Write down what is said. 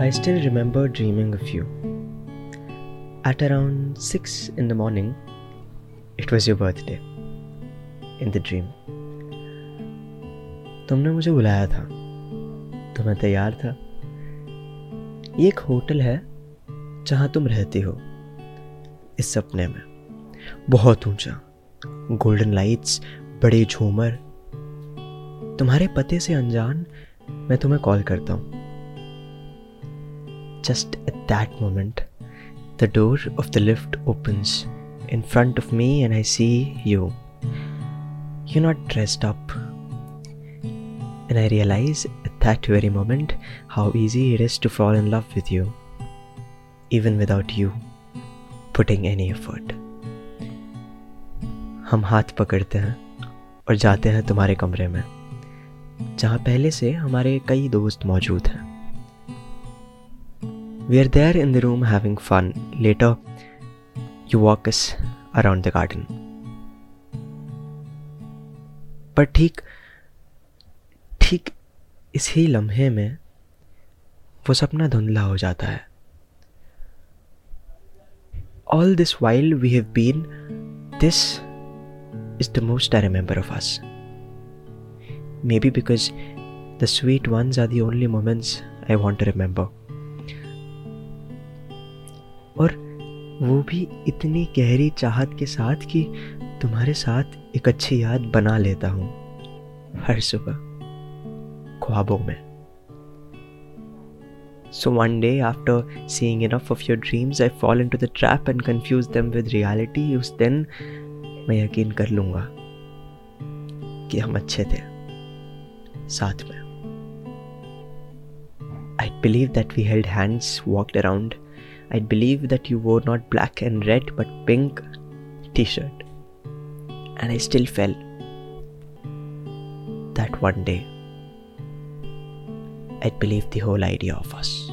I still remember dreaming of you. At around 6 in the morning, it was your birthday. In the dream. तुमने मुझे बुलाया था तो मैं तैयार था ये एक होटल है जहाँ तुम रहती हो इस सपने में बहुत ऊँचा गोल्डन लाइट्स बड़े झूमर तुम्हारे पते से अनजान मैं तुम्हें कॉल करता हूँ just at that moment the door of the lift opens in front of me and I see you. You're not dressed up. And I realize at that very moment how easy it is to fall in love with you, even without you putting any effort. हम हाथ पकड़ते हैं और जाते हैं तुम्हारे कमरे में जहाँ पहले से हमारे कई दोस्त मौजूद हैं we are there in the room having fun letter you walk us around the garden पर ठीक ठीक इसी लम्हे में वो सपना धुंधला हो जाता है all this while we have been this is the most I remember of us. Maybe because the sweet ones are the only moments I want to remember. और वो भी इतनी गहरी चाहत के साथ कि तुम्हारे साथ एक अच्छी याद बना लेता हूँ। हर सुबह, ख्वाबों में। So one day after seeing enough of your dreams I fall into the trap and confuse them with reality उस दिन मैं यकीन कर लूँगा कि हम अच्छे थे, साथ में। I believe that we held hands walked around I believe that you wore not black and red but pink t shirt. And I still felt that one day I'd believe the whole idea of us.